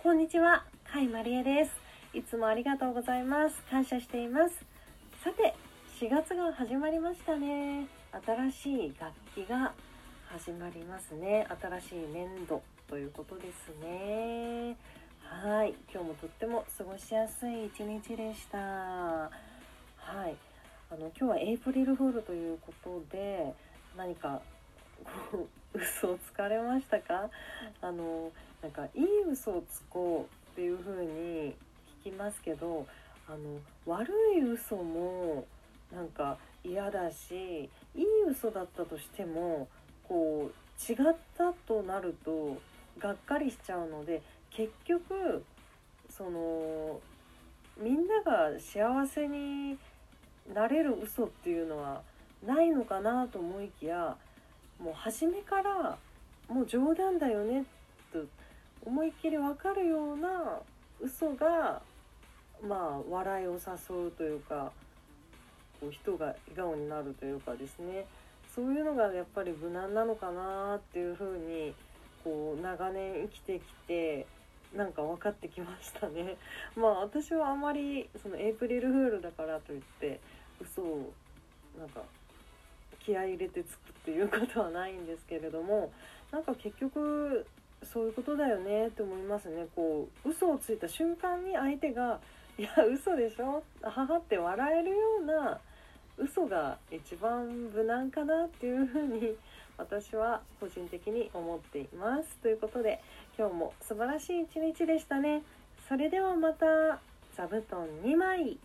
こんにちは、甲斐まりえです。いつもありがとうございます。感謝しています。さて、4月が始まりましたね。新しい学期が始まりますね。新しい年度ということですね。はい、今日もとっても過ごしやすい一日でした。はい、あの今日はエイプリルフールということで何か嘘をつかれましたか？あのなんかいい嘘をつこうっていう風に聞きますけどあの悪い嘘もなんか嫌だしいい嘘だったとしてもこう違ったとなるとがっかりしちゃうので結局そのみんなが幸せになれる嘘っていうのはないのかなと思いきやもう初めからもう冗談だよねと思いっきり分かるような嘘がまあ笑いを誘うというかこう人が笑顔になるというかですねそういうのがやっぱり無難なのかなっていうふうにこう長年生きてきてなんか分かってきましたね。まあ私はあまりそのエイプリルフールだからといって嘘をなんか気合い入れてつくっていうことはないんですけれどもなんか結局そういうことだよねって思いますね。こう嘘をついた瞬間に相手が「いや嘘でしょ?」母って笑えるような嘘が一番無難かなっていうふうに私は個人的に思っています。ということで今日も素晴らしい一日でしたね。それではまた座布団2枚。